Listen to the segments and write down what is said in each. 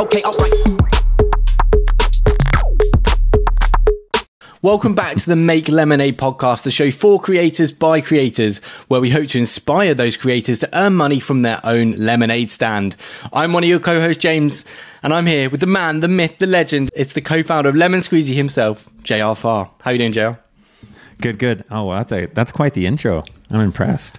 Okay, alright. Welcome back to the Make Lemonade podcast, the show for creators by creators, where we hope to inspire those creators to earn money from their own lemonade stand. I'm one of your co-hosts, James, and I'm here with the man, the myth, the legend. It's the co-founder of Lemon Squeezy himself, JR Farr. How you doing, JR? Good, good. Oh, well, that's a that's quite the intro. I'm impressed.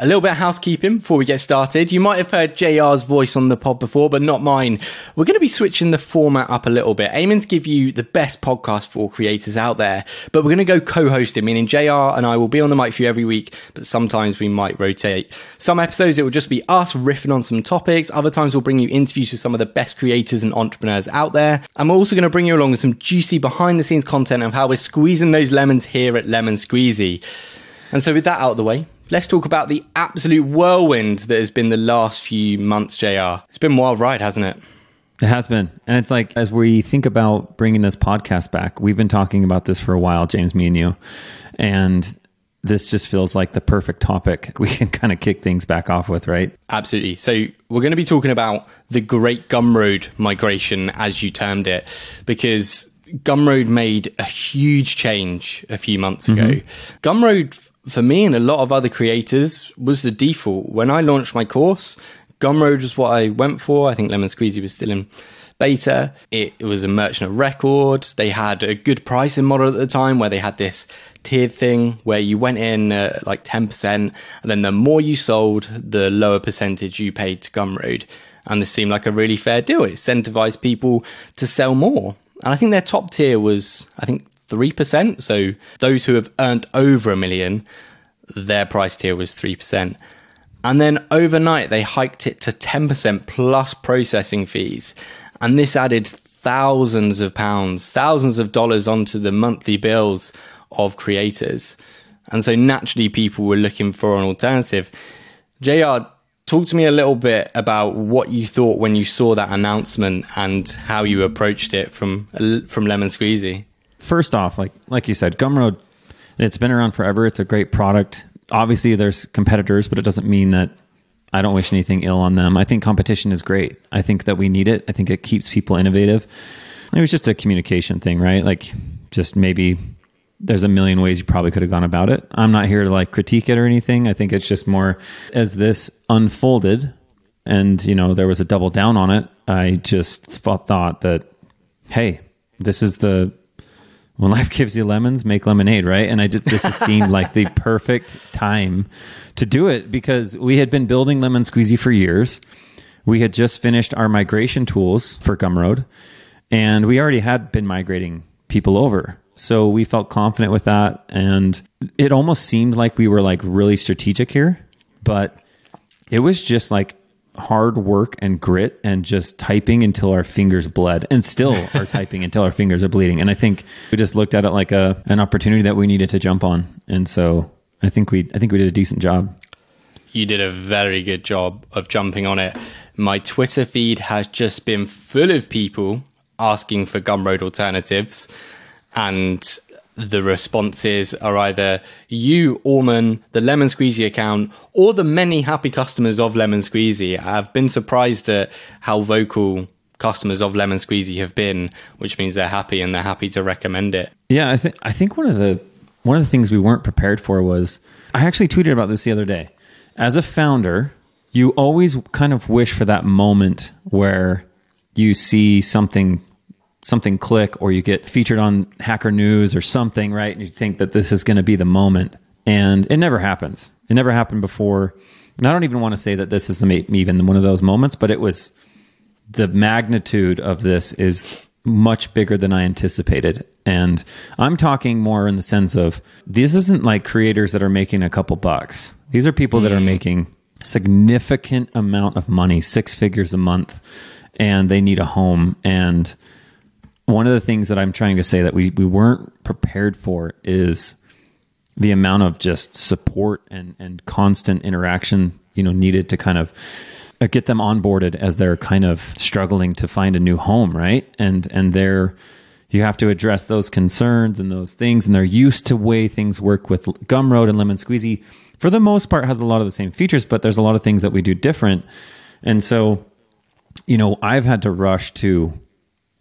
A little bit of housekeeping before we get started. You might have heard JR's voice on the pod before, but not mine. We're going to be switching the format up a little bit, aiming to give you the best podcast for creators out there. But we're going to go co-hosting, meaning JR and I will be on the mic for you every week, but sometimes we might rotate. Some episodes it will just be us riffing on some topics. Other times we'll bring you interviews with some of the best creators and entrepreneurs out there. And we're also going to bring you along with some juicy behind the scenes content of how we're squeezing those lemons here at Lemon Squeezy. And so with that out of the way, let's talk about the absolute whirlwind that has been the last few months, JR. It's been a wild ride, hasn't it? It has been. And it's like, as we think about bringing this podcast back, we've been talking about this for a while, James, me and you. And this just feels like the perfect topic we can kind of kick things back off with, right? Absolutely. So, we're going to be talking about the Great Gumroad migration, as you termed it, because Gumroad made a huge change a few months ago. Mm-hmm. Gumroad for me and a lot of other creators was the default. When I launched my course, Gumroad was what I went for. I think Lemon Squeezy was still in beta. It, it was a merchant of record. They had a good pricing model at the time where they had this tiered thing where you went in uh, like 10%, and then the more you sold, the lower percentage you paid to Gumroad. And this seemed like a really fair deal. It incentivized people to sell more. And I think their top tier was, I think, 3%. So those who have earned over a million, their price tier was 3%. And then overnight, they hiked it to 10% plus processing fees. And this added thousands of pounds, thousands of dollars onto the monthly bills of creators. And so naturally, people were looking for an alternative. JR, talk to me a little bit about what you thought when you saw that announcement and how you approached it from, from Lemon Squeezy first off, like like you said, Gumroad, it's been around forever. It's a great product. Obviously, there's competitors, but it doesn't mean that I don't wish anything ill on them. I think competition is great. I think that we need it. I think it keeps people innovative. It was just a communication thing, right? Like, just maybe there's a million ways you probably could have gone about it. I'm not here to like critique it or anything. I think it's just more as this unfolded and, you know, there was a double down on it. I just thought that, hey, this is the when life gives you lemons, make lemonade, right? And I just this seemed like the perfect time to do it because we had been building Lemon Squeezy for years. We had just finished our migration tools for Gumroad, and we already had been migrating people over. So we felt confident with that, and it almost seemed like we were like really strategic here, but it was just like hard work and grit and just typing until our fingers bled and still are typing until our fingers are bleeding. And I think we just looked at it like a an opportunity that we needed to jump on. And so I think we I think we did a decent job. You did a very good job of jumping on it. My Twitter feed has just been full of people asking for Gumroad alternatives and the responses are either you, Orman, the Lemon Squeezy account, or the many happy customers of Lemon Squeezy. I've been surprised at how vocal customers of Lemon Squeezy have been, which means they're happy and they're happy to recommend it. Yeah, I think I think one of the one of the things we weren't prepared for was I actually tweeted about this the other day. As a founder, you always kind of wish for that moment where you see something something click or you get featured on Hacker News or something, right? And you think that this is going to be the moment. And it never happens. It never happened before. And I don't even want to say that this is even one of those moments, but it was the magnitude of this is much bigger than I anticipated. And I'm talking more in the sense of this isn't like creators that are making a couple bucks. These are people that are mm. making significant amount of money, six figures a month, and they need a home. And one of the things that I'm trying to say that we, we weren't prepared for is the amount of just support and, and constant interaction, you know, needed to kind of uh, get them onboarded as they're kind of struggling to find a new home, right? And and they're you have to address those concerns and those things, and they're used to way things work with Gumroad and Lemon Squeezy. For the most part, has a lot of the same features, but there's a lot of things that we do different. And so, you know, I've had to rush to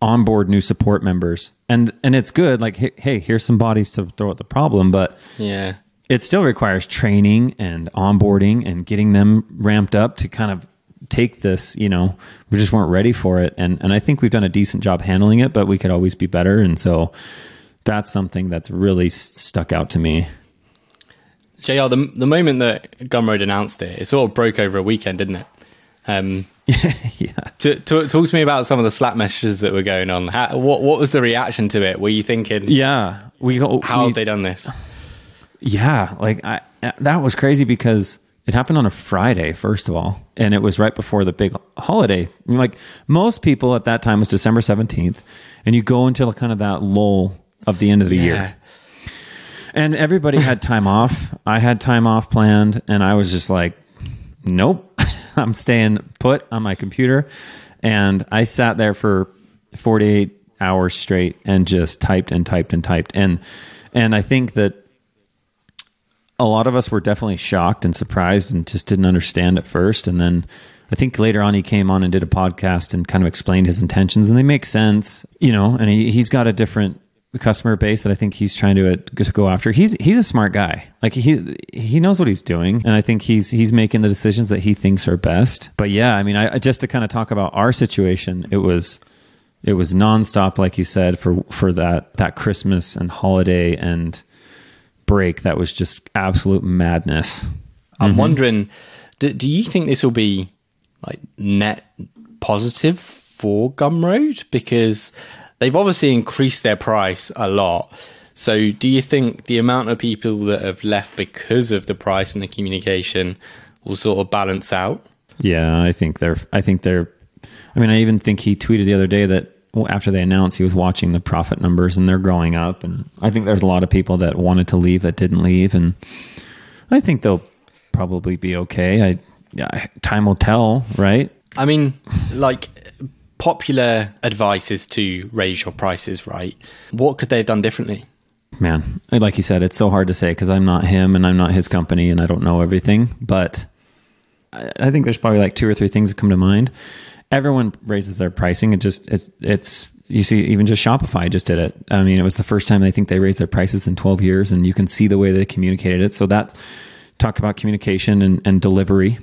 onboard new support members. And and it's good like hey, hey here's some bodies to throw at the problem, but Yeah. it still requires training and onboarding and getting them ramped up to kind of take this you know we just weren't ready for it and and i think we've done a decent job handling it but we could always be better and so that's something that's really stuck out to me JR, the, the moment that Gumroad announced it, it sort of broke over a weekend, didn't it? Um, yeah to, to, talk to me about some of the Slack messages that were going on. How, what what was the reaction to it? Were you thinking, yeah we go how we, have they done this? Yeah, like I uh, that was crazy because it happened on a Friday first of all, and it was right before the big holiday. I mean, like most people at that time was December seventeenth, and you go into kind of that lull of the end of the year, and everybody had time off. I had time off planned, and I was just like, nope, I'm staying put on my computer, and I sat there for forty eight hours straight and just typed and typed and typed and and I think that a lot of us were definitely shocked and surprised and just didn't understand at first. And then I think later on he came on and did a podcast and kind of explained his intentions, and they make sense, you know. And he, he's got a different customer base that I think he's trying to, uh, to go after. He's he's a smart guy. Like he he knows what he's doing, and I think he's he's making the decisions that he thinks are best. But yeah, I mean, I just to kind of talk about our situation, it was it was nonstop, like you said, for for that that Christmas and holiday and break that was just absolute madness. I'm Mm-hmm. wondering, do, do you think this will be like net positive for Gumroad? Because they've obviously increased their price a lot. So, do you think the amount of people that have left because of the price and the communication will sort of balance out? Yeah, I think they're. I think they're. I mean, I even think he tweeted the other day that after they announced he was watching the profit numbers and they're growing up, and I think there's a lot of people that wanted to leave that didn't leave, and I think they'll probably be okay. I yeah, time will tell, right? I mean, like popular advice is to raise your prices, right? What could they have done differently? Man, like you said, it's so hard to say because I'm not him and I'm not his company and I don't know everything. But I, think there's probably like two or three things that come to mind. Everyone raises their pricing. It just it's it's you see even just Shopify just did it. I mean, it was the first time I think they raised their prices in 12 years, and you can see the way they communicated it. So that talk about communication and, and delivery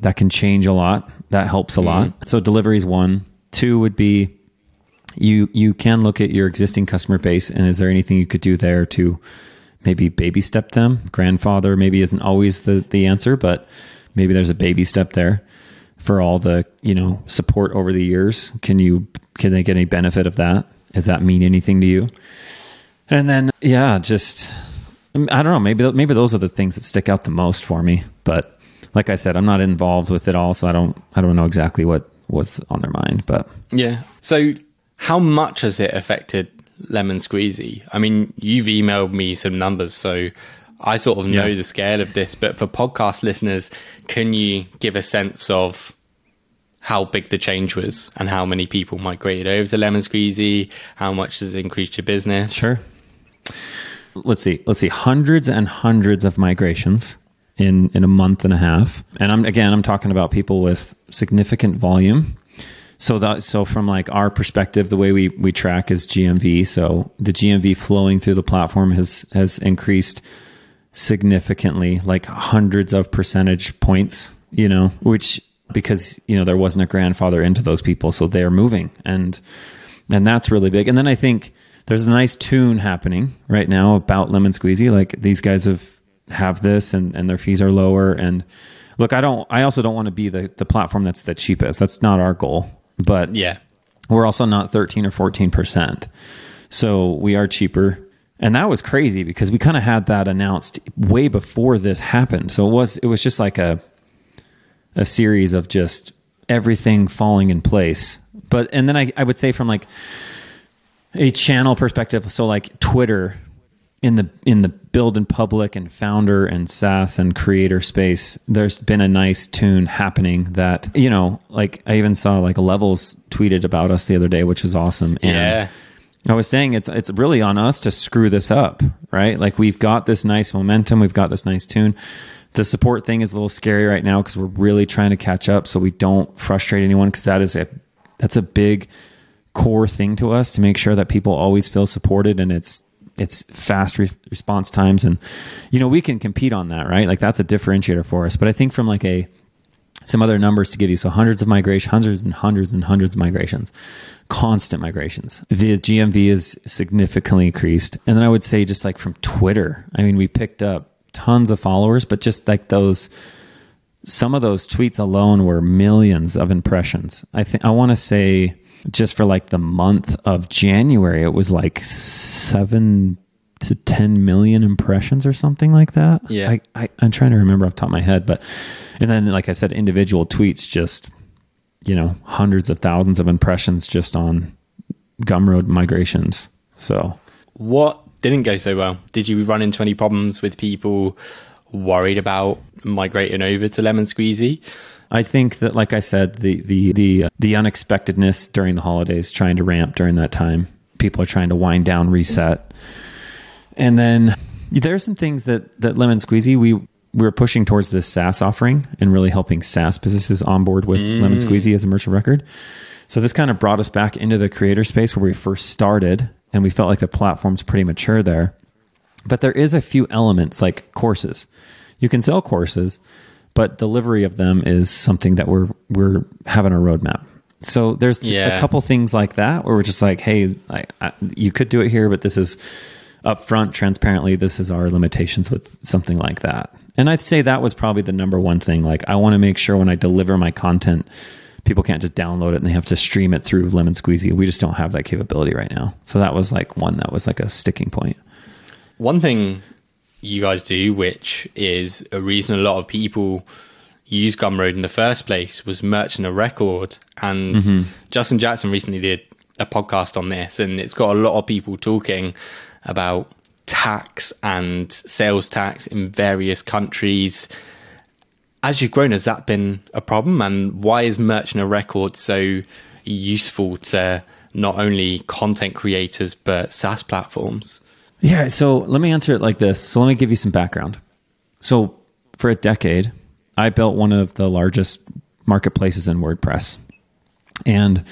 that can change a lot. That helps a mm-hmm. lot. So delivery is one. Two would be you you can look at your existing customer base and is there anything you could do there to maybe baby step them? Grandfather maybe isn't always the the answer but maybe there's a baby step there for all the you know support over the years. Can you can they get any benefit of that? Does that mean anything to you? And then yeah just i don't know maybe maybe those are the things that stick out the most for me but like i said i'm not involved with it all so i don't i don't know exactly what what's on their mind but Yeah. So, how much has it affected Lemon Squeezy? I mean, you've emailed me some numbers, so I sort of know Yeah. the scale of this. But for podcast listeners, can you give a sense of how big the change was and how many people migrated over to Lemon Squeezy? How much has it increased your business? Sure. Let's see. Let's see. Hundreds and hundreds of migrations in in a month and a half. And I'm again, I'm talking about people with significant volume. So that so from like our perspective, the way we we track is GMV. So the GMV flowing through the platform has has increased significantly, like hundreds of percentage points. You know, which because you know there wasn't a grandfather into those people, so they're moving and and that's really big. And then I think there's a nice tune happening right now about lemon squeezy. Like these guys have have this, and and their fees are lower. And look, I don't. I also don't want to be the the platform that's the cheapest. That's not our goal. But Yeah. we're also not 13 or 14 percent. So we are cheaper. And that was crazy because we kind of had that announced way before this happened. So it was it was just like a a series of just everything falling in place. But and then I, I would say from like a channel perspective, so like Twitter in the in the build and public and founder and SaaS and creator space, there's been a nice tune happening that, you know, like I even saw like Levels tweeted about us the other day, which is awesome. And Yeah. I was saying it's it's really on us to screw this up, right? Like we've got this nice momentum, we've got this nice tune. The support thing is a little scary right now because we're really trying to catch up so we don't frustrate anyone because that is a that's a big core thing to us to make sure that people always feel supported and it's it's fast re- response times and you know we can compete on that right? Like that's a differentiator for us. But i think from like a some other numbers to give you so hundreds of migrations hundreds and hundreds and hundreds of migrations constant migrations. The gmv is significantly increased. And then i would say just like from twitter i mean we picked up tons of followers but just like those some of those tweets alone were millions of impressions. I think i want to say just for like the month of January, it was like seven to 10 million impressions or something like that. Yeah. I, I, I'm trying to remember off the top of my head, but, and then, like I said, individual tweets, just, you know, hundreds of thousands of impressions just on Gumroad migrations. So, what didn't go so well? Did you run into any problems with people worried about migrating over to Lemon Squeezy? I think that, like I said, the the the uh, the unexpectedness during the holidays, trying to ramp during that time, people are trying to wind down, reset, and then there's some things that that Lemon Squeezy we we were pushing towards this SaaS offering and really helping SaaS businesses onboard with mm. Lemon Squeezy as a merchant record. So this kind of brought us back into the creator space where we first started, and we felt like the platform's pretty mature there. But there is a few elements like courses. You can sell courses but delivery of them is something that we're we're having a roadmap. So there's yeah. a couple things like that where we're just like, hey, I, I, you could do it here, but this is upfront, transparently. This is our limitations with something like that. And I'd say that was probably the number one thing. Like, I want to make sure when I deliver my content, people can't just download it and they have to stream it through Lemon Squeezy. We just don't have that capability right now. So that was like one that was like a sticking point. One thing you guys do, which is a reason a lot of people use Gumroad in the first place, was merchant of record. And mm-hmm. Justin Jackson recently did a podcast on this, and it's got a lot of people talking about tax and sales tax in various countries. As you've grown, has that been a problem? And why is merchant of record so useful to not only content creators but SaaS platforms? Yeah. So let me answer it like this. So let me give you some background. So for a decade, I built one of the largest marketplaces in WordPress. And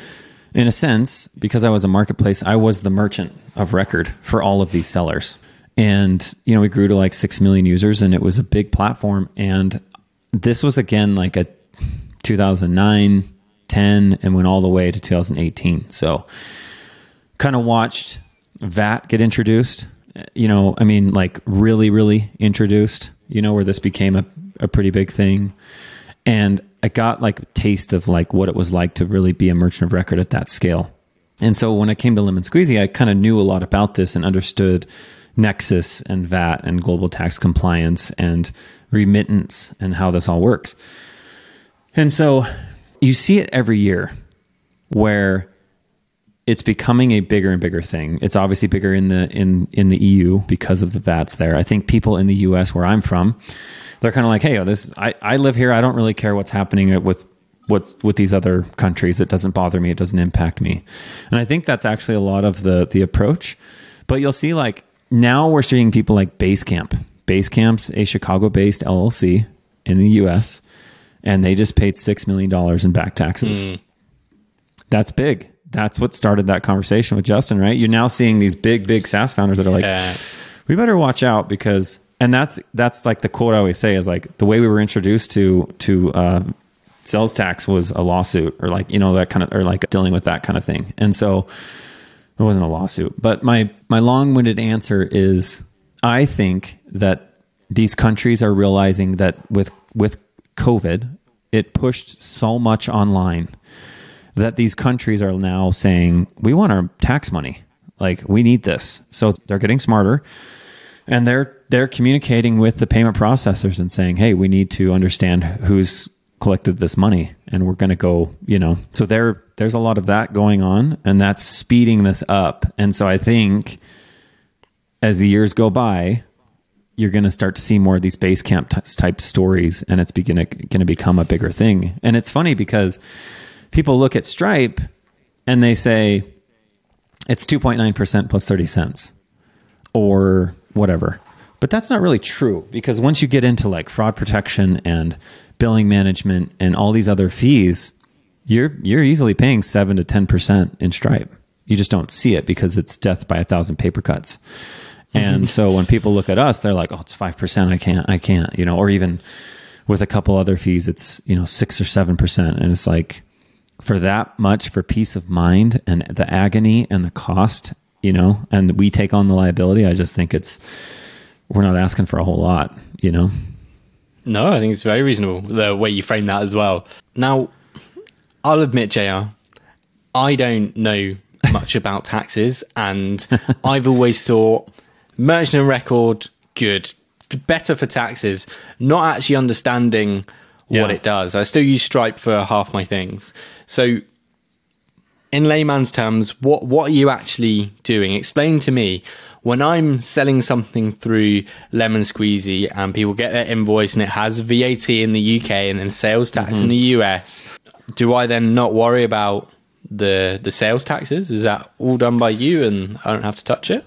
in a sense, because I was a marketplace, I was the merchant of record for all of these sellers. And, you know, we grew to like 6 million users and it was a big platform. And this was again like a 2009, 10, and went all the way to 2018. So kind of watched VAT get introduced you know, I mean, like really, really introduced, you know, where this became a, a pretty big thing. And I got like a taste of like what it was like to really be a merchant of record at that scale. And so when I came to Lemon Squeezy, I kind of knew a lot about this and understood Nexus and VAT and global tax compliance and remittance and how this all works. And so you see it every year where it's becoming a bigger and bigger thing. It's obviously bigger in the in in the EU because of the VATs there. I think people in the US where I'm from, they're kind of like, hey, oh, this I, I live here. I don't really care what's happening with with with these other countries. It doesn't bother me. It doesn't impact me. And I think that's actually a lot of the the approach. But you'll see like now we're seeing people like Basecamp. Basecamp's a Chicago based LLC in the US and they just paid six million dollars in back taxes. Mm. That's big that's what started that conversation with Justin, right? You're now seeing these big, big SaaS founders that are like, we better watch out because, and that's that's like the quote I always say is like the way we were introduced to to uh, sales tax was a lawsuit or like you know that kind of or like dealing with that kind of thing, and so it wasn't a lawsuit. But my my long winded answer is I think that these countries are realizing that with with COVID, it pushed so much online that these countries are now saying, we want our tax money. Like, we need this. So they're getting smarter and they're they're communicating with the payment processors and saying, "Hey, we need to understand who's collected this money and we're going to go, you know." So there there's a lot of that going on and that's speeding this up. And so I think as the years go by, you're going to start to see more of these Basecamp t- type stories and it's going to become a bigger thing. And it's funny because people look at Stripe and they say it's 2.9% plus 30 cents or whatever. But that's not really true because once you get into like fraud protection and billing management and all these other fees, you're you're easily paying seven to ten percent in Stripe. You just don't see it because it's death by a thousand paper cuts. Mm-hmm. And so when people look at us, they're like, "Oh, it's five percent. I can't. I can't." You know, or even with a couple other fees, it's you know six or seven percent, and it's like for that much for peace of mind and the agony and the cost, you know, and we take on the liability. I just think it's we're not asking for a whole lot, you know. No, I think it's very reasonable the way you frame that as well. Now, I'll admit, JR, I don't know much about taxes, and I've always thought merchant and record good, better for taxes, not actually understanding what it does. I still use Stripe for half my things. So, in layman's terms, what what are you actually doing? Explain to me. When I'm selling something through Lemon Squeezy and people get their invoice and it has VAT in the UK and then sales tax in mm-hmm. the US, do I then not worry about the the sales taxes? Is that all done by you and I don't have to touch it?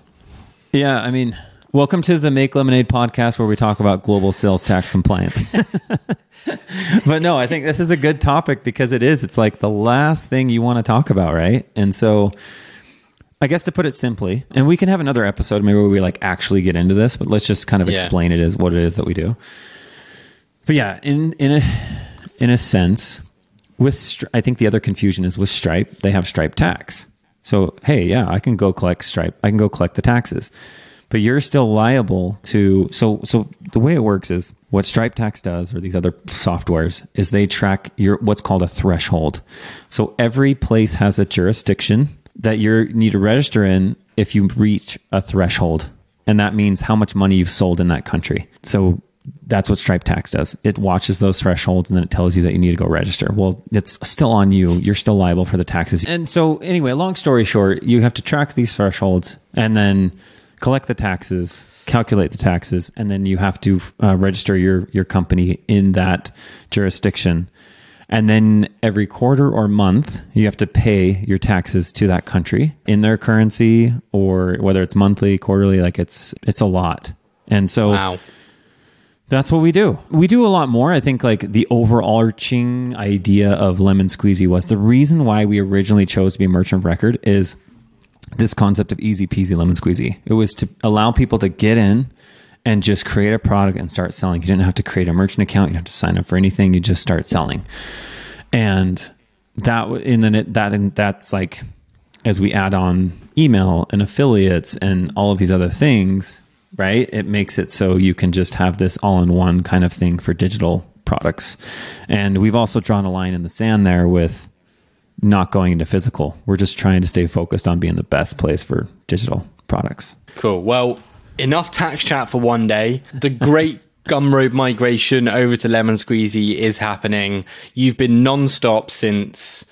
Yeah, I mean, welcome to the Make Lemonade podcast where we talk about global sales tax compliance. but no, I think this is a good topic because it is. It's like the last thing you want to talk about, right? And so I guess to put it simply, and we can have another episode maybe where we like actually get into this, but let's just kind of Yeah. explain it as what it is that we do. But yeah, in in a in a sense, with Stri- I think the other confusion is with Stripe, they have Stripe tax. So hey, yeah, I can go collect Stripe. I can go collect the taxes. But you're still liable to so so the way it works is what Stripe tax does or these other softwares is they track your what's called a threshold. So every place has a jurisdiction that you need to register in if you reach a threshold. And that means how much money you've sold in that country. So that's what Stripe Tax does. It watches those thresholds and then it tells you that you need to go register. Well, it's still on you. You're still liable for the taxes. And so, anyway, long story short, you have to track these thresholds and then collect the taxes, calculate the taxes, and then you have to uh, register your your company in that jurisdiction. And then every quarter or month, you have to pay your taxes to that country in their currency, or whether it's monthly, quarterly. Like it's it's a lot. And so Wow. that's what we do. We do a lot more. I think like the overarching idea of Lemon Squeezy was the reason why we originally chose to be a merchant record is this concept of easy peasy lemon squeezy. It was to allow people to get in and just create a product and start selling. You didn't have to create a merchant account. You didn't have to sign up for anything. You just start selling. And that, and then it, that, and that's like, as we add on email and affiliates and all of these other things, right? It makes it so you can just have this all in one kind of thing for digital products. And we've also drawn a line in the sand there with not going into physical. We're just trying to stay focused on being the best place for digital products. Cool. Well, enough tax chat for one day. The great Gumroad migration over to Lemon Squeezy is happening. You've been non-stop since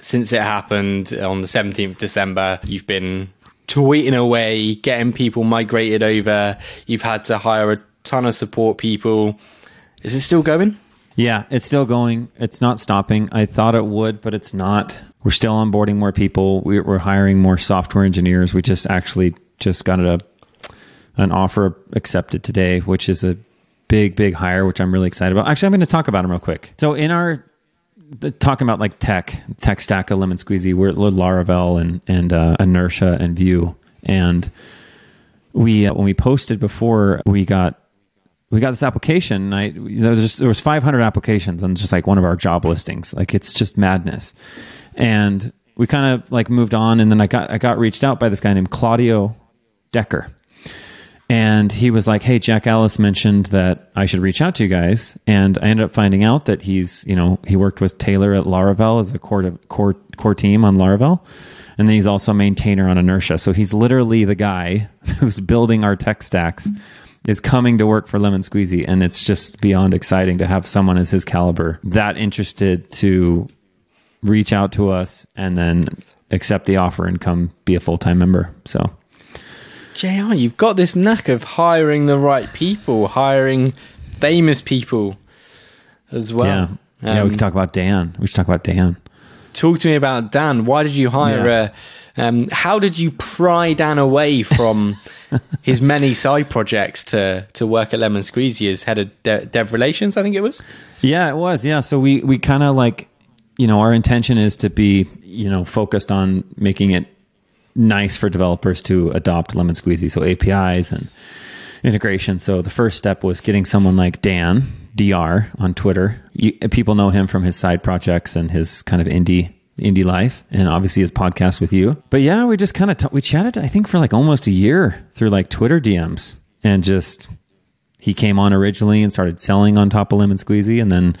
since it happened on the 17th of December. You've been tweeting away, getting people migrated over. You've had to hire a ton of support people. Is it still going? Yeah, it's still going. It's not stopping. I thought it would, but it's not. We're still onboarding more people. We're, hiring more software engineers. We just actually just got a an offer accepted today, which is a big, big hire, which I'm really excited about. Actually, I'm going to talk about them real quick. So in our the, talking about like tech, tech stack of Lemon Squeezy, we're Laravel and and uh, Inertia and Vue, and we uh, when we posted before, we got we got this application. And I there was just, there was 500 applications on just like one of our job listings. Like it's just madness, and we kind of like moved on. And then I got I got reached out by this guy named Claudio Dekker, and he was like, "Hey, Jack Ellis mentioned that I should reach out to you guys." And I ended up finding out that he's you know he worked with Taylor at Laravel as a core core core team on Laravel. And then he's also a maintainer on Inertia. So he's literally the guy who's building our tech stacks is coming to work for Lemon Squeezy, and it's just beyond exciting to have someone as his caliber that interested to reach out to us and then accept the offer and come be a full time member. So JR, you've got this knack of hiring the right people, hiring famous people as well. yeah, yeah, we Um, can talk about Dan. We should talk about Dan. talk to me about Dan. Why did you hire? Yeah. Uh, um, how did you pry Dan away from his many side projects to to work at Lemon Squeezy as head of de- dev relations? I think it was. Yeah, it was. Yeah. So we, we kind of like, you know, our intention is to be, you know, focused on making it nice for developers to adopt Lemon Squeezy. So APIs and integration. So the first step was getting someone like Dan, DR, on Twitter. You, people know him from his side projects and his kind of indie indie life and obviously his podcast with you but yeah we just kind of t- we chatted i think for like almost a year through like twitter dms and just he came on originally and started selling on top of Lemon Squeezy, and then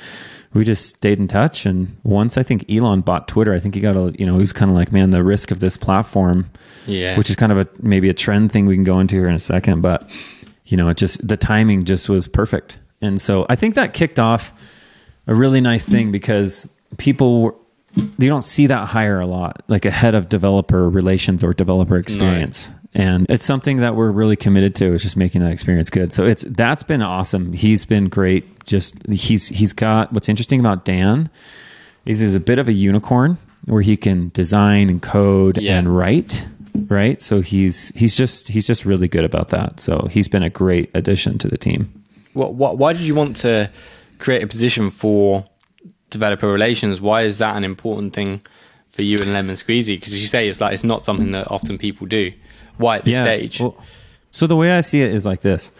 we just stayed in touch. And once I think Elon bought Twitter, I think he got a you know he was kind of like, man, the risk of this platform, Yeah. which is kind of a maybe a trend thing we can go into here in a second, but you know, it just the timing just was perfect, and so I think that kicked off a really nice thing because people. You don't see that hire a lot, like a head of developer relations or developer experience. And it's something that we're really committed to is just making that experience good. So it's that's been awesome. He's been great. Just he's he's got what's interesting about dan is he's a bit of a unicorn where he can design and code Yeah. and write right? So he's he's just he's just really good about that. So he's been a great addition to the team. What, what, why did you want to create a position for developer relations? Why is that an important thing for you and Lemon Squeezy? Because you say it's like it's not something that often people do. Why at this stage? well, so the way I see it is like this.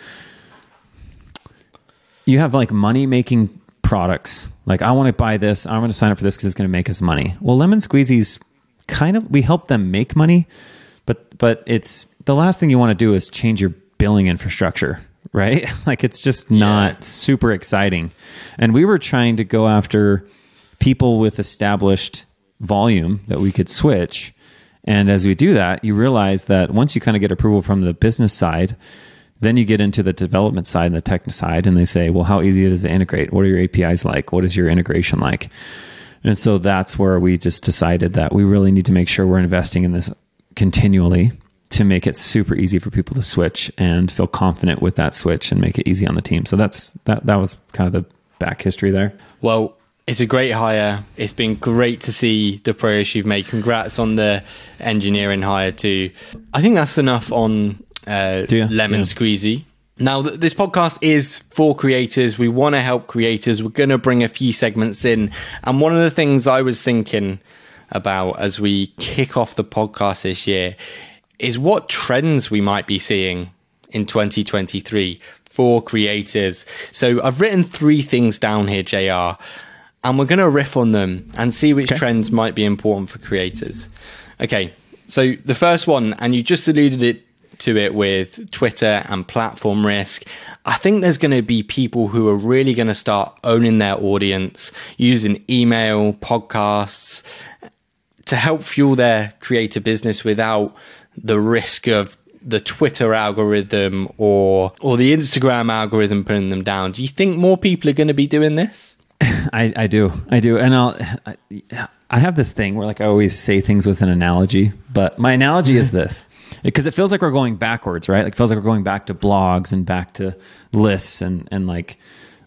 You have like money making products. Like I want to buy this. I want to sign up for this because it's going to make us money. Well, Lemon Squeezy's kind of we help them make money, but but it's the last thing you want to do is change your billing infrastructure, right? like it's just not Yeah. super exciting. And we were trying to go after people with established volume that we could switch. And as we do that, you realize that once you kind of get approval from the business side, then you get into the development side and the tech side, and they say, well, how easy it is to integrate? What are your APIs like? What is your integration like? And so that's where we just decided that we really need to make sure we're investing in this continually to make it super easy for people to switch and feel confident with that switch and make it easy on the team. So that's that that was kind of the back history there. Well, it's a great hire. It's been great to see the progress you've made. Congrats on the engineering hire too. I think that's enough on uh? Lemon Yeah. Squeezy. Now, th- this podcast is for creators. We want to help creators. We're going to bring a few segments in. And one of the things I was thinking about as we kick off the podcast this year is what trends we might be seeing in 2023 for creators. So I've written three things down here, JR, and we're going to riff on them and see which trends might be important for creators. Okay, so the first one, and you just alluded it to it with Twitter and platform risk. I think there's going to be people who are really going to start owning their audience using email, podcasts, to help fuel their creator business without the risk of the Twitter algorithm or or the Instagram algorithm putting them down. Do you think more people are going to be doing this? I, I do. I do. And I'll, I, I have this thing where like I always say things with an analogy, but my analogy is this because it feels like we're going backwards, right? Like it feels like we're going back to blogs and back to lists and, and like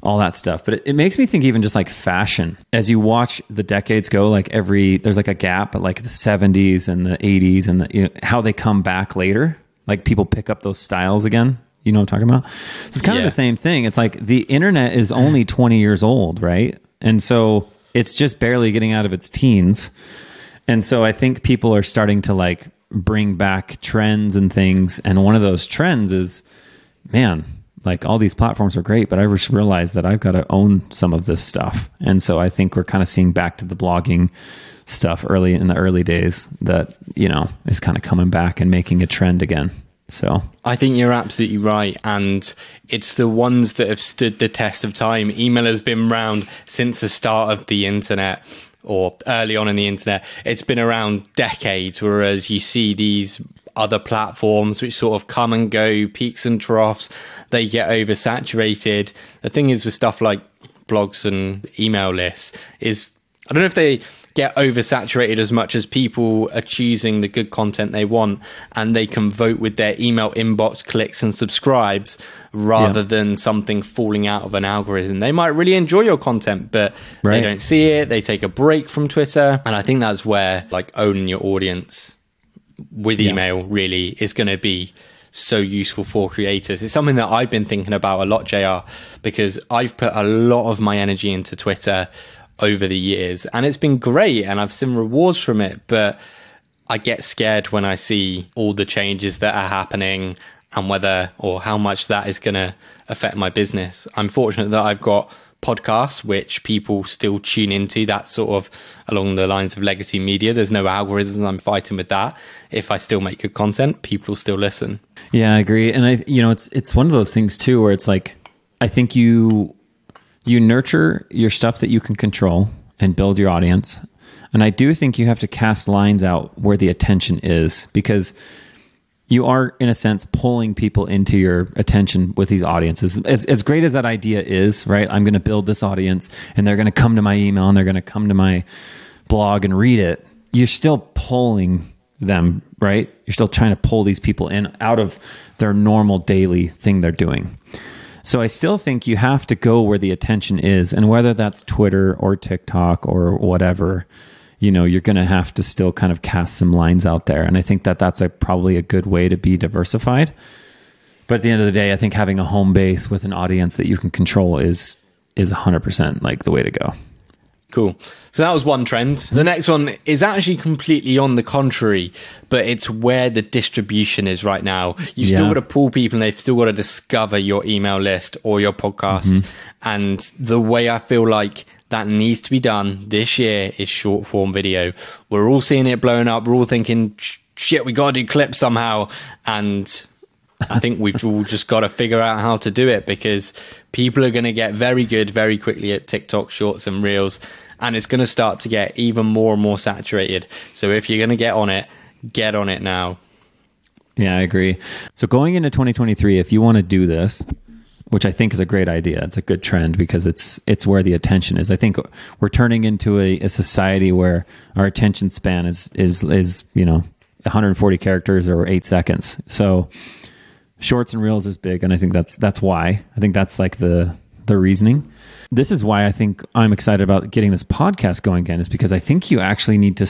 all that stuff. But it, it makes me think even just like fashion as you watch the decades go, like every, there's like a gap at like the 70s and the 80s and the, you know, how they come back later. Like people pick up those styles again. You know what I'm talking about? It's kind of the same thing. It's like the internet is only 20 years old, right? And so it's just barely getting out of its teens. And so I think people are starting to like bring back trends and things. And one of those trends is, man, like all these platforms are great, but I just realized that I've got to own some of this stuff. And so I think we're kind of seeing back to the blogging stuff early in the early days that, you know, is kind of coming back and making a trend again. So I think you're absolutely right. And it's the ones that have stood the test of time. Email has been around since the start of the internet or early on in the internet. It's been around decades, whereas you see these other platforms which sort of come and go, peaks and troughs, they get oversaturated. The thing is with stuff like blogs and email lists is I don't know if they get oversaturated as much as people are choosing the good content they want and they can vote with their email inbox clicks and subscribes rather yeah. than something falling out of an algorithm. They might really enjoy your content, but right. they don't see it. They take a break from Twitter. And I think that's where like owning your audience with email yeah. really is going to be so useful for creators. It's something that I've been thinking about a lot, JR, because I've put a lot of my energy into Twitter over the years and it's been great and I've seen rewards from it, but I get scared when I see all the changes that are happening and whether or how much that is going to affect my business. I'm fortunate that I've got podcasts which people still tune into that sort of along the lines of legacy media. There's no algorithms. I'm fighting with that. If i still make good content people will still listen. Yeah i agree. And i you know it's it's one of those things too where it's like i think you you nurture your stuff that you can control and build your audience. And i do think you have to cast lines out where the attention is because you are in a sense pulling people into your attention with these audiences. As, as great as that idea is right i'm going to build this audience and they're going to come to my email and they're going to come to my blog and read it you're still pulling them right? You're still trying to pull these people in out of their normal daily thing they're doing. So i still think you have to go where the attention is and whether that's twitter or tiktok or whatever you know you're going to have to still kind of cast some lines out there and i think that that's a, probably a good way to be diversified but at the end of the day i think having a home base with an audience that you can control is is 100% like the way to go Cool. So that was one trend. The next one is actually completely on the contrary, but it's where the distribution is right now. You yeah. still got to pull people and they've still got to discover your email list or your podcast. Mm-hmm. And the way I feel like that needs to be done this year is short form video. We're all seeing it blowing up. We're all thinking, shit, we got to do clips somehow. And I think we've all just got to figure out how to do it because people are going to get very good very quickly at TikTok shorts and reels. And it's going to start to get even more and more saturated. So if you're going to get on it, get on it now. Yeah, I agree. So going into 2023, if you want to do this, which I think is a great idea. It's a good trend because it's it's where the attention is. I think we're turning into a, a society where our attention span is is is you know 140 characters or eight seconds. So shorts and reels is big, and I think that's that's why. I think that's like the the reasoning. This is why I think I'm excited about getting this podcast going again. Is because I think you actually need to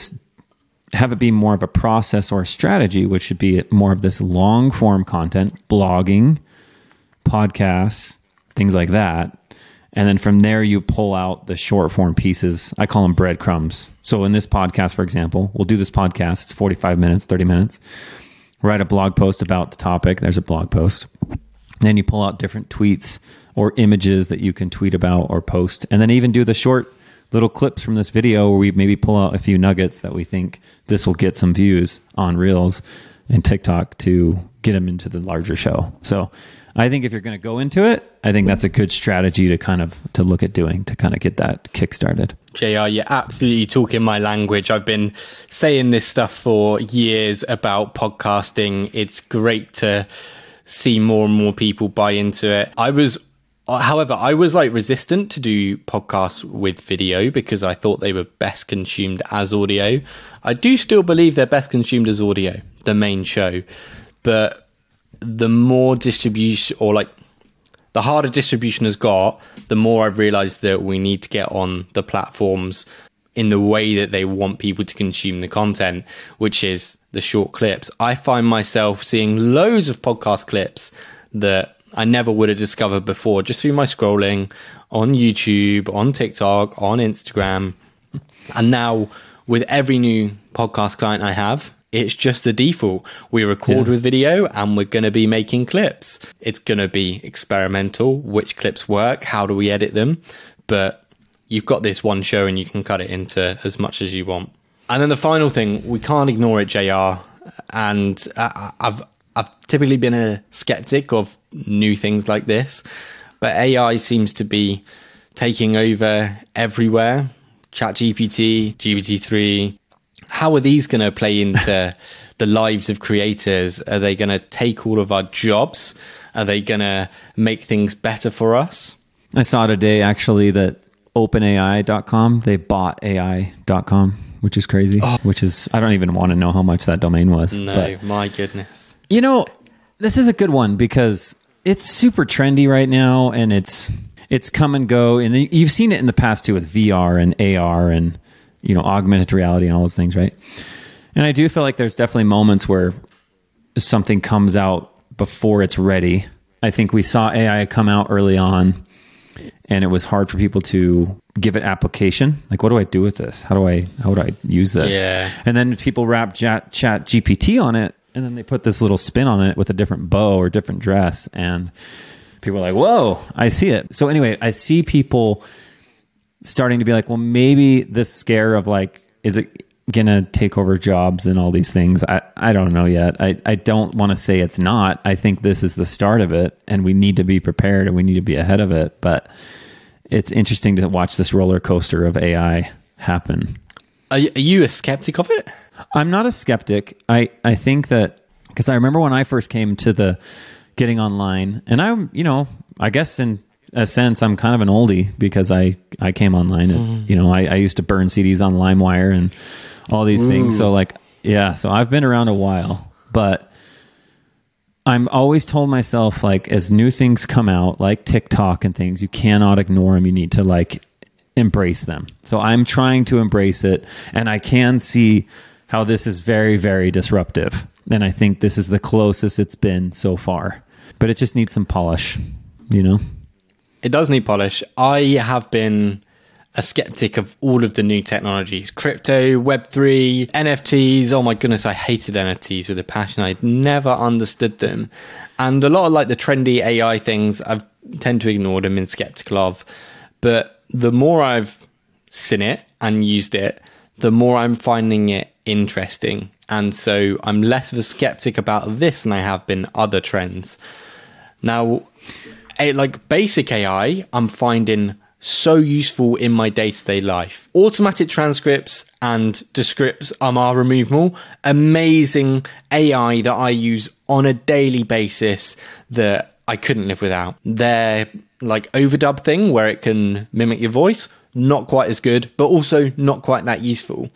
have it be more of a process or a strategy, which should be more of this long form content, blogging podcasts, things like that. And then from there, you pull out the short form pieces. I call them breadcrumbs. So in this podcast, for example, we'll do this podcast. It's 45 minutes, 30 minutes. Write a blog post about the topic. There's a blog post. And then you pull out different tweets or images that you can tweet about or post. And then even do the short little clips from this video where we maybe pull out a few nuggets that we think this will get some views on Reels and TikTok to get them into the larger show. So I think if you're going to go into it, I think that's a good strategy to kind of to look at doing to kind of get that kick started. JR, you're absolutely talking my language. I've been saying this stuff for years about podcasting. It's great to see more and more people buy into it. I was however, I was like resistant to do podcasts with video because I thought they were best consumed as audio. I do still believe they're best consumed as audio, the main show. But the more distribution or like the harder distribution has got, the more I've realized that we need to get on the platforms in the way that they want people to consume the content, which is the short clips. I find myself seeing loads of podcast clips that I never would have discovered before just through my scrolling on YouTube, on TikTok, on Instagram. And now with every new podcast client I have, it's just the default. We record yeah. with video and we're going to be making clips. It's going to be experimental. Which clips work? How do we edit them? But you've got this one show and you can cut it into as much as you want. And then the final thing, we can't ignore it, JR. And I've, I've typically been a skeptic of new things like this, but AI seems to be taking over everywhere. ChatGPT, GPT-3, how are these going to play into the lives of creators? Are they going to take all of our jobs? Are they going to make things better for us? I saw today actually that openai.com. They bought ai.com, which is crazy. Oh. Which is I don't even want to know how much that domain was. No, But my goodness. you know, this is a good one because it's super trendy right now and it's it's come and go and you've seen it in the past too with VR and AR and you know augmented reality and all those things, right? And I do feel like there's definitely moments where something comes out before it's ready. I think we saw AI come out early on and it was hard for people to give it application. Like, what do I do with this? How do I how do I use this? Yeah. And then people wrap chat, chat GPT on it, and then they put this little spin on it with a different bow or different dress, and people are like, "Whoa, I see it." So anyway, I see people starting to be like, "Well, maybe this scare of like, is it gonna take over jobs and all these things?" I I don't know yet. I I don't want to say it's not. I think this is the start of it, and we need to be prepared and we need to be ahead of it, but it's interesting to watch this roller coaster of AI happen. Are, you a skeptic of it? I'm not a skeptic. I, I think that because I remember when I first came to the getting online, and I'm, you know, I guess in a sense, I'm kind of an oldie because I, I came online and, mm-hmm. you know, I, I used to burn CDs on LimeWire and all these things. So, like, yeah, so I've been around a while, but I'm always told myself like as new things come out, like TikTok and things, you cannot ignore them. You need to like embrace them. So I'm trying to embrace it, and I can see how this is very, very disruptive. And I think this is the closest it's been so far. But it just needs some polish, you know. It does need polish. I have been a skeptic of all of the new technologies crypto, Web3, NFTs. Oh my goodness, I hated NFTs with a passion. I'd never understood them. And a lot of like the trendy AI things, I tend to ignore them and skeptical of. But the more I've seen it and used it, the more I'm finding it interesting. And so I'm less of a skeptic about this than I have been other trends. Now, like basic AI, I'm finding so useful in my day to day life. Automatic transcripts and Descript's um, are removable. Amazing AI that I use on a daily basis that I couldn't live without. Their like overdub thing where it can mimic your voice, not quite as good, but also not quite that useful.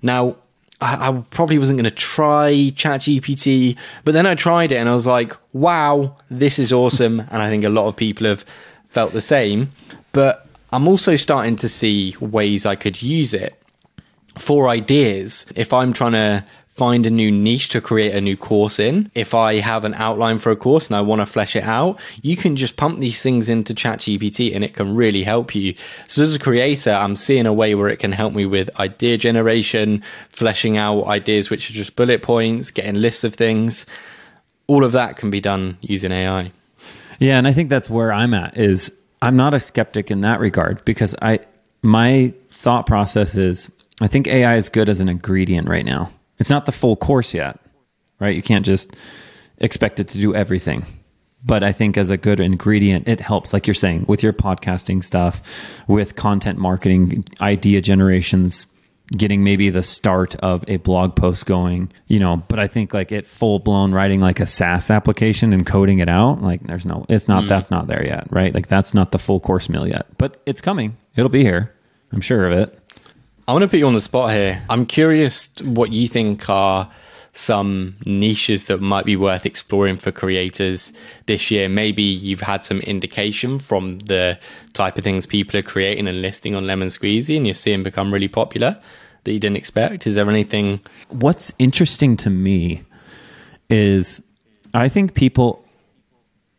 Now, I, I probably wasn't going to try ChatGPT, but then I tried it and I was like, wow, this is awesome. and I think a lot of people have felt the same. But I'm also starting to see ways I could use it for ideas. If I'm trying to find a new niche to create a new course in, if I have an outline for a course and I want to flesh it out, you can just pump these things into ChatGPT and it can really help you. So as a creator, I'm seeing a way where it can help me with idea generation, fleshing out ideas which are just bullet points, getting lists of things. All of that can be done using AI. Yeah, and I think that's where I'm at is I'm not a skeptic in that regard because I my thought process is I think AI is good as an ingredient right now. It's not the full course yet, right? You can't just expect it to do everything. But I think as a good ingredient, it helps, like you're saying, with your podcasting stuff, with content marketing, idea generations, getting maybe the start of a blog post going, you know, but I think like it full blown writing like a SaaS application and coding it out, like there's no, it's not, mm. that's not there yet, right? Like that's not the full course meal yet, but it's coming. It'll be here. I'm sure of it. I want to put you on the spot here. I'm curious what you think are some niches that might be worth exploring for creators this year. Maybe you've had some indication from the type of things people are creating and listing on Lemon Squeezy and you're seeing become really popular that you didn't expect. Is there anything? What's interesting to me is I think people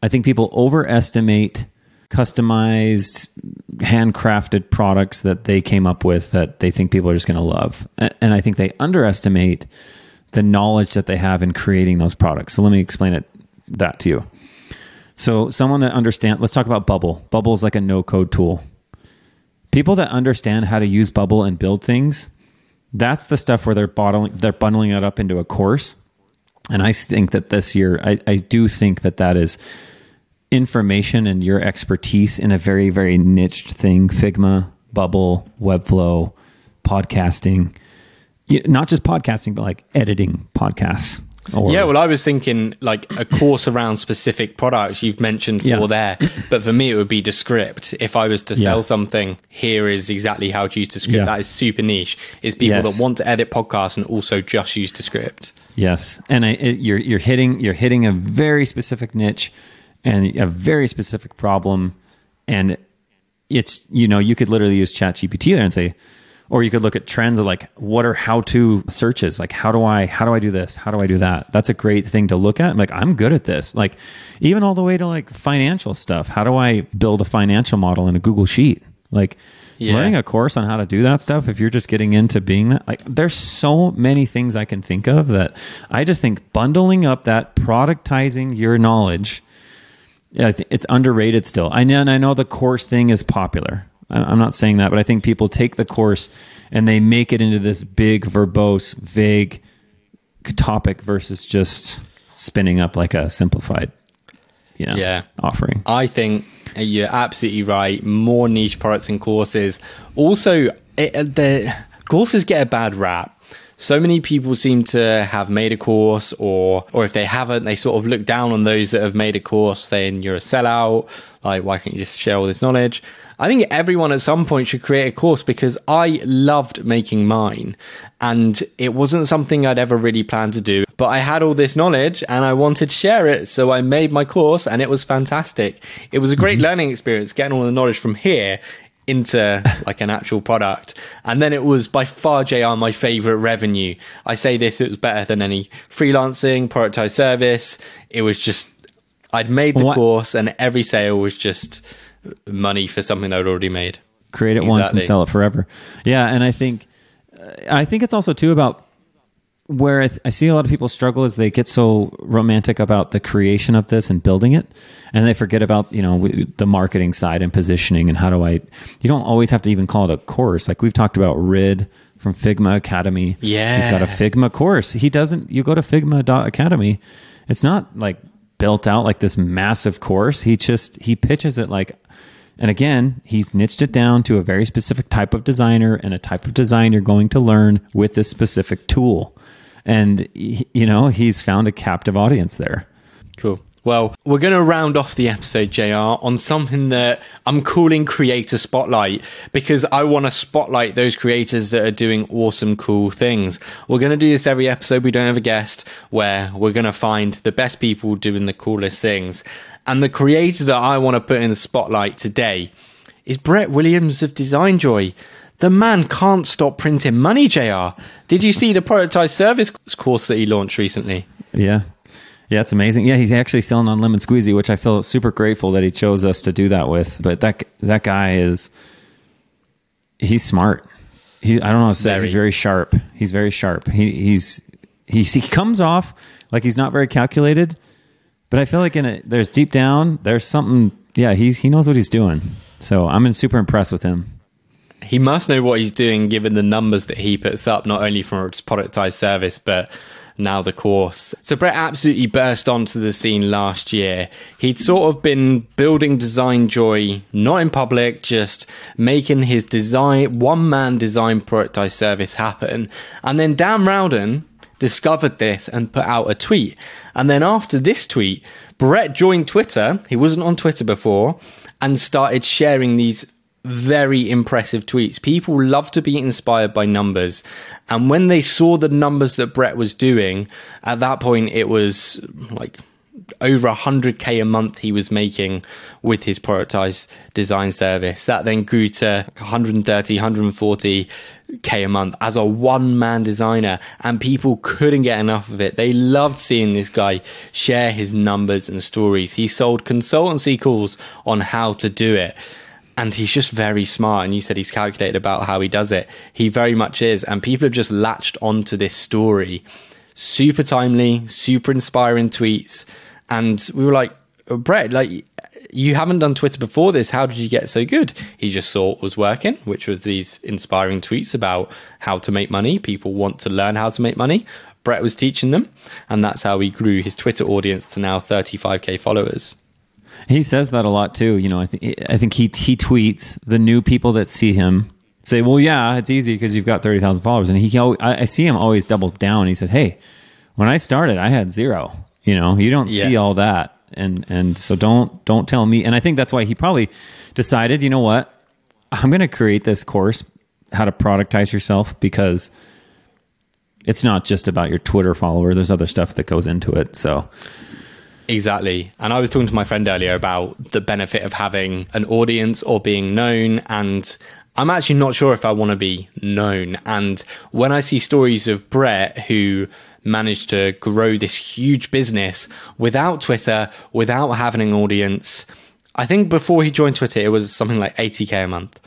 I think people overestimate customized handcrafted products that they came up with that they think people are just going to love. And I think they underestimate the knowledge that they have in creating those products. So let me explain it that to you. So someone that understand let's talk about Bubble. Bubble is like a no code tool. People that understand how to use Bubble and build things, that's the stuff where they're bottling they're bundling it up into a course. And I think that this year I, I do think that that is information and your expertise in a very very niched thing figma bubble webflow podcasting not just podcasting but like editing podcasts Or, Yeah, well, I was thinking like a course around specific products you've mentioned Yeah. for there, but for me it would be Descript. If I was to sell Yeah. something, here is exactly how to use Descript. Yeah. That is super niche. Is people Yes. that want to edit podcasts and also just use Descript. Yes, and I, it, you're you're hitting you're hitting a very specific niche and a very specific problem, and it's you know you could literally use ChatGPT there and say, or you could look at trends of like what are how to searches. Like how do I how do I do this? How do I do that? That's a great thing to look at. I'm like I'm good at this. Like even all the way to like financial stuff. How do I build a financial model in a Google sheet? Like Yeah. learning a course on how to do that stuff if you're just getting into being that like there's so many things i can think of that i just think bundling up that productizing your knowledge yeah, I think it's underrated still i know and i know the course thing is popular i'm not saying that but i think people take the course and they make it into this big verbose vague topic versus just spinning up like a simplified you know Yeah. offering I think you're absolutely right. More niche products and courses. Also, it, uh, the courses get a bad rap. So many people seem to have made a course, or or if they haven't, they sort of look down on those that have made a course, saying you're a sellout. Like, why can't you just share all this knowledge? I think everyone at some point should create a course because I loved making mine, and it wasn't something I'd ever really planned to do. But I had all this knowledge and I wanted to share it, so I made my course, and it was fantastic. It was a great mm-hmm. learning experience getting all the knowledge from here into like an actual product. And then it was by far JR my favorite revenue. I say this, it was better than any freelancing, productized service. It was just, I'd made the What- course and every sale was just money for something I'd already made. create it once and sell it forever. Yeah, and I think I think it's also too about where I, th- I see a lot of people struggle is they get so romantic about the creation of this and building it, and they forget about you know w- the marketing side and positioning and how do I. You don't always have to even call it a course. Like we've talked about Ridd from Figma Academy. Yeah. he's got a Figma course. He doesn't. You go to Figma Academy. It's not like built out like this massive course. He just he pitches it like and again, he's niched it down to a very specific type of designer and a type of design you're going to learn with this specific tool. And, you know, he's found a captive audience there. Cool. Well, we're going to round off the episode, JR, on something that I'm calling Creator Spotlight because I want to spotlight those creators that are doing awesome, cool things. We're going to do this every episode. We don't have a guest where we're going to find the best people doing the coolest things. And the creator that I want to put in the spotlight today is Brett Williams of Design Joy. The man can't stop printing money, JR. Did you see the productized service course that he launched recently? Yeah. Yeah, it's amazing. Yeah, he's actually selling on Lemon Squeezy, which I feel super grateful that he chose us to do that with. But that that guy is he's smart. He I don't know how to say. Very. he's very sharp. He's very sharp. He he's he's, he comes off like he's not very calculated, but I feel like in it there's deep down there's something. Yeah, he's he knows what he's doing. So I'm in super impressed with him. he must know what he's doing given the numbers that he puts up, not only from his productized service, but now the course. So Brett absolutely burst onto the scene last year. He'd sort of been building Design Joy, not in public, just making his design, one man design productized service happen. And then Dan Rowden discovered this and put out a tweet. And then after this tweet, Brett joined Twitter. He wasn't on Twitter before and started sharing these very impressive tweets. People love to be inspired by numbers. And when they saw the numbers that Brett was doing, at that point, it was like over 100k a month he was making with his productized design service. That then grew to 130, 140k a month as a one man designer. And people couldn't get enough of it. They loved seeing this guy share his numbers and stories. He sold consultancy calls on how to do it and he's just very smart. And you said he's calculated about how he does it. He very much is. And people have just latched onto this story. Super timely, super inspiring tweets. And we were like, oh, Brett, like, you haven't done Twitter before this. How did you get so good? He just saw what was working, which was these inspiring tweets about how to make money. People want to learn how to make money. Brett was teaching them. And that's how he grew his Twitter audience to now 35k followers. He says that a lot too. You know, I think I think he he tweets the new people that see him say, "Well, yeah, it's easy because you've got thirty thousand followers." And he, al- I, I see him always double down. He said, "Hey, when I started, I had zero. You know, you don't Yeah. see all that, and and so don't don't tell me. And I think that's why he probably decided, you know what, I'm going to create this course, how to productize yourself, because it's not just about your Twitter follower. There's other stuff that goes into it. So Exactly. And I was talking to my friend earlier about the benefit of having an audience or being known. And I'm actually not sure if I want to be known. And when I see stories of Brett who managed to grow this huge business without Twitter, without having an audience, I think before he joined Twitter, it was something like 80K a month.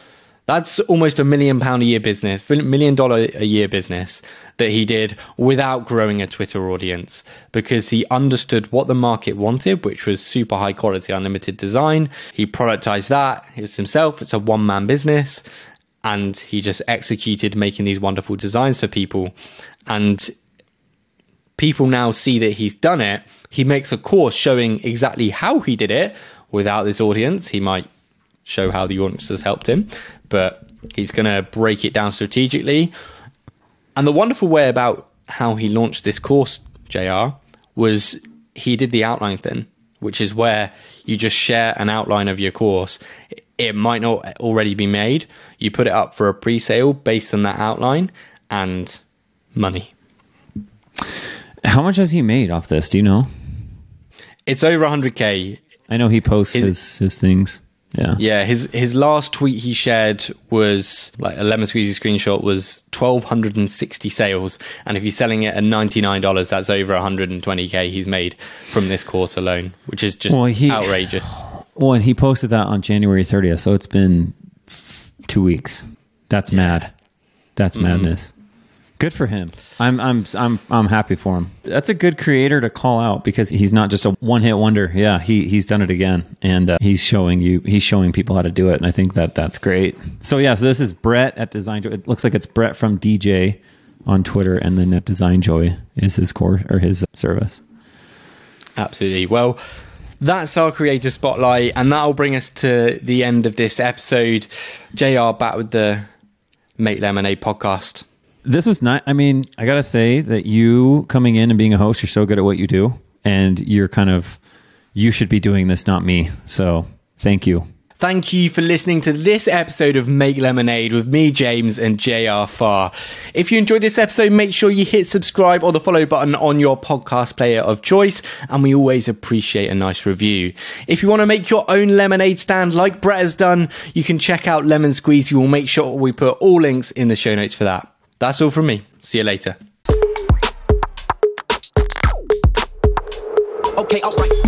That's almost a million pound a year business, million dollar a year business that he did without growing a Twitter audience because he understood what the market wanted, which was super high quality, unlimited design. He productized that. It's himself. It's a one man business. And he just executed making these wonderful designs for people. And people now see that he's done it. He makes a course showing exactly how he did it without this audience. He might show how the audience has helped him, but he's going to break it down strategically. And the wonderful way about how he launched this course, JR, was he did the outline thing, which is where you just share an outline of your course. It might not already be made. You put it up for a pre sale based on that outline and money. how much has he made off this? Do you know? It's over 100K. I know he posts Is- his his things. Yeah. Yeah, his his last tweet he shared was like a lemon squeezy screenshot was twelve hundred and sixty sales, and if you're selling it at ninety nine dollars, that's over hundred and twenty k he's made from this course alone, which is just Well, he- outrageous. Well, and he posted that on January 30th, so it's been f- two weeks. That's mad. That's mm-hmm. madness. Good for him. I'm I'm I'm I'm happy for him. That's a good creator to call out because he's not just a one hit wonder. Yeah, he he's done it again, and uh, he's showing you he's showing people how to do it, and I think that that's great. So yeah, so this is Brett at Design Joy. It looks like it's Brett from DJ on Twitter, and then at Design Joy is his core or his service. Absolutely. Well, that's our creator spotlight, and that'll bring us to the end of this episode. Jr. back with the Make Lemonade podcast. This was not. I mean, I gotta say that you coming in and being a host, you're so good at what you do, and you're kind of you should be doing this, not me. So thank you. Thank you for listening to this episode of Make Lemonade with me, James, and JR Farr. If you enjoyed this episode, make sure you hit subscribe or the follow button on your podcast player of choice, and we always appreciate a nice review. If you want to make your own lemonade stand like Brett has done, you can check out Lemon Squeezy. We'll make sure we put all links in the show notes for that. That's all from me. See you later. Okay, alright.